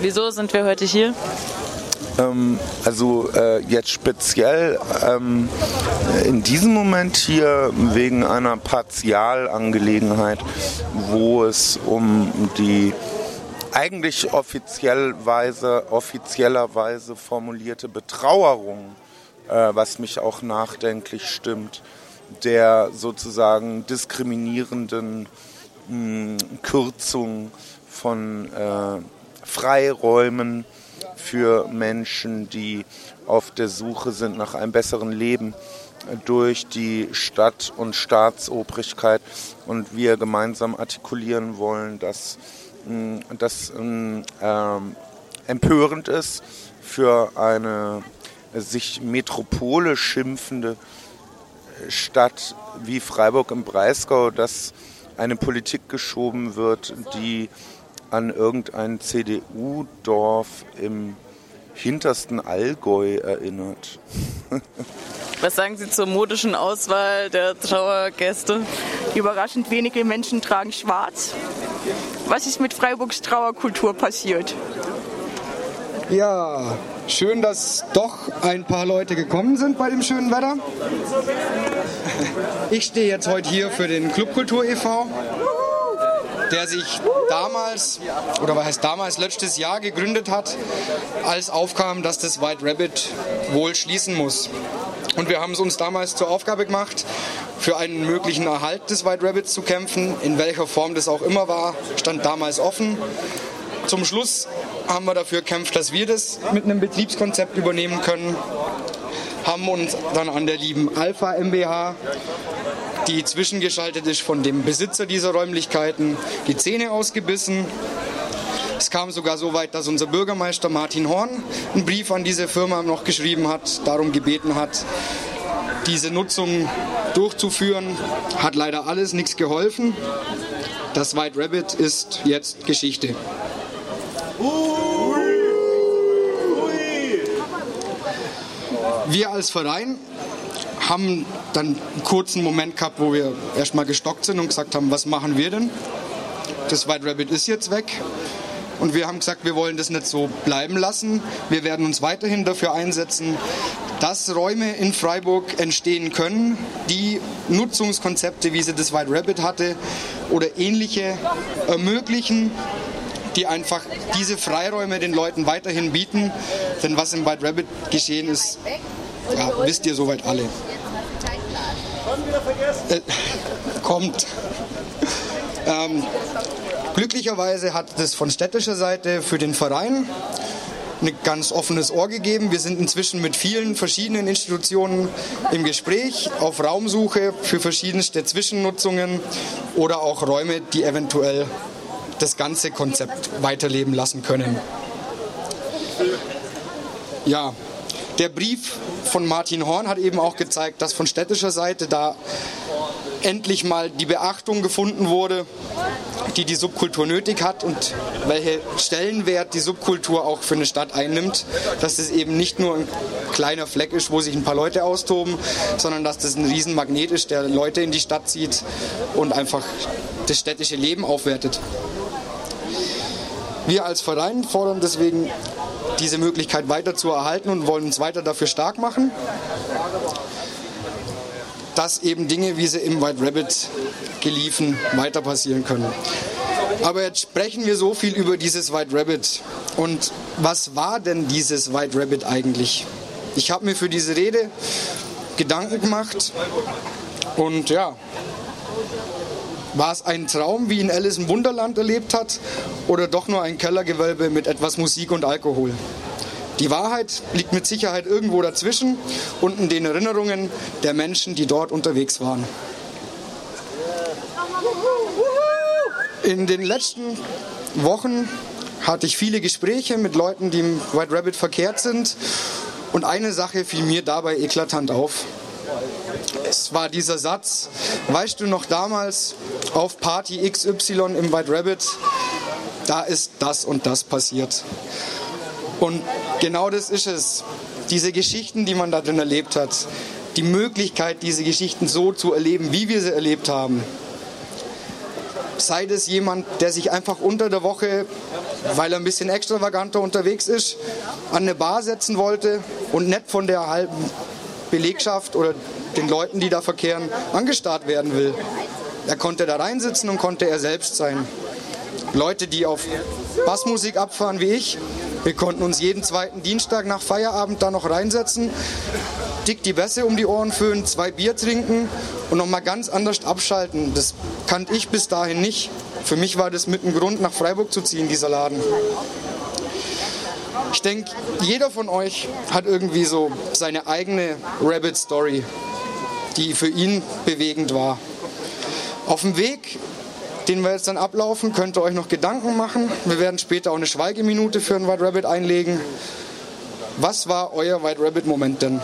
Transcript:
Wieso sind wir heute hier? Ähm, also äh, jetzt speziell ähm, in diesem Moment hier wegen einer Partialangelegenheit, wo es um die eigentlich offiziellweise, offiziellerweise formulierte Betrauerung, äh, was mich auch nachdenklich stimmt, der sozusagen diskriminierenden mh, Kürzung von äh, Freiräumen für Menschen, die auf der Suche sind nach einem besseren Leben durch die Stadt- und Staatsobrigkeit. Und wir gemeinsam artikulieren wollen, dass das äh, empörend ist für eine sich Metropole schimpfende Stadt wie Freiburg im Breisgau, dass eine Politik geschoben wird, die an irgendein CDU-Dorf im hintersten Allgäu erinnert. Was sagen Sie zur modischen Auswahl der Trauergäste? Überraschend wenige Menschen tragen schwarz. Was ist mit Freiburgs Trauerkultur passiert? Ja, schön, dass doch ein paar Leute gekommen sind bei dem schönen Wetter. Ich stehe jetzt heute hier für den Clubkultur e.V der sich damals, oder was heißt damals, letztes Jahr gegründet hat, als aufkam, dass das White Rabbit wohl schließen muss. Und wir haben es uns damals zur Aufgabe gemacht, für einen möglichen Erhalt des White Rabbits zu kämpfen. In welcher Form das auch immer war, stand damals offen. Zum Schluss haben wir dafür gekämpft, dass wir das mit einem Betriebskonzept übernehmen können. Haben uns dann an der lieben Alpha MBH die zwischengeschaltet ist von dem Besitzer dieser Räumlichkeiten, die Zähne ausgebissen. Es kam sogar so weit, dass unser Bürgermeister Martin Horn einen Brief an diese Firma noch geschrieben hat, darum gebeten hat, diese Nutzung durchzuführen. Hat leider alles nichts geholfen. Das White Rabbit ist jetzt Geschichte. Wir als Verein haben dann einen kurzen Moment gehabt, wo wir erstmal gestockt sind und gesagt haben, was machen wir denn? Das White Rabbit ist jetzt weg. Und wir haben gesagt, wir wollen das nicht so bleiben lassen. Wir werden uns weiterhin dafür einsetzen, dass Räume in Freiburg entstehen können, die Nutzungskonzepte, wie sie das White Rabbit hatte, oder ähnliche ermöglichen, die einfach diese Freiräume den Leuten weiterhin bieten. Denn was im White Rabbit geschehen ist, ja, wisst ihr soweit alle. Äh, kommt. Ähm, glücklicherweise hat es von städtischer Seite für den Verein ein ganz offenes Ohr gegeben. Wir sind inzwischen mit vielen verschiedenen Institutionen im Gespräch, auf Raumsuche für verschiedenste Zwischennutzungen oder auch Räume, die eventuell das ganze Konzept weiterleben lassen können. Ja, der Brief von Martin Horn hat eben auch gezeigt, dass von städtischer Seite da endlich mal die Beachtung gefunden wurde, die die Subkultur nötig hat und welche Stellenwert die Subkultur auch für eine Stadt einnimmt. Dass es eben nicht nur ein kleiner Fleck ist, wo sich ein paar Leute austoben, sondern dass das ein Riesenmagnet ist, der Leute in die Stadt zieht und einfach das städtische Leben aufwertet. Wir als Verein fordern deswegen diese Möglichkeit weiter zu erhalten und wollen uns weiter dafür stark machen, dass eben Dinge, wie sie im White Rabbit geliefen, weiter passieren können. Aber jetzt sprechen wir so viel über dieses White Rabbit. Und was war denn dieses White Rabbit eigentlich? Ich habe mir für diese Rede Gedanken gemacht und ja, war es ein Traum, wie ihn Alice im Wunderland erlebt hat, oder doch nur ein Kellergewölbe mit etwas Musik und Alkohol? Die Wahrheit liegt mit Sicherheit irgendwo dazwischen und in den Erinnerungen der Menschen, die dort unterwegs waren. In den letzten Wochen hatte ich viele Gespräche mit Leuten, die im White Rabbit verkehrt sind. Und eine Sache fiel mir dabei eklatant auf. Es war dieser Satz, weißt du noch damals auf Party XY im White Rabbit, da ist das und das passiert. Und genau das ist es. Diese Geschichten, die man da drin erlebt hat, die Möglichkeit, diese Geschichten so zu erleben, wie wir sie erlebt haben. Sei es jemand, der sich einfach unter der Woche weil er ein bisschen extravaganter unterwegs ist, an eine Bar setzen wollte und nicht von der halben Belegschaft oder den Leuten, die da verkehren, angestarrt werden will. Er konnte da reinsitzen und konnte er selbst sein. Leute, die auf Bassmusik abfahren wie ich, wir konnten uns jeden zweiten Dienstag nach Feierabend da noch reinsetzen, dick die Bässe um die Ohren föhnen, zwei Bier trinken und nochmal ganz anders abschalten. Das kannte ich bis dahin nicht. Für mich war das mit ein Grund, nach Freiburg zu ziehen, dieser Laden. Ich denke, jeder von euch hat irgendwie so seine eigene Rabbit-Story, die für ihn bewegend war. Auf dem Weg, den wir jetzt dann ablaufen, könnt ihr euch noch Gedanken machen. Wir werden später auch eine Schweigeminute für einen White Rabbit einlegen. Was war euer White Rabbit-Moment denn?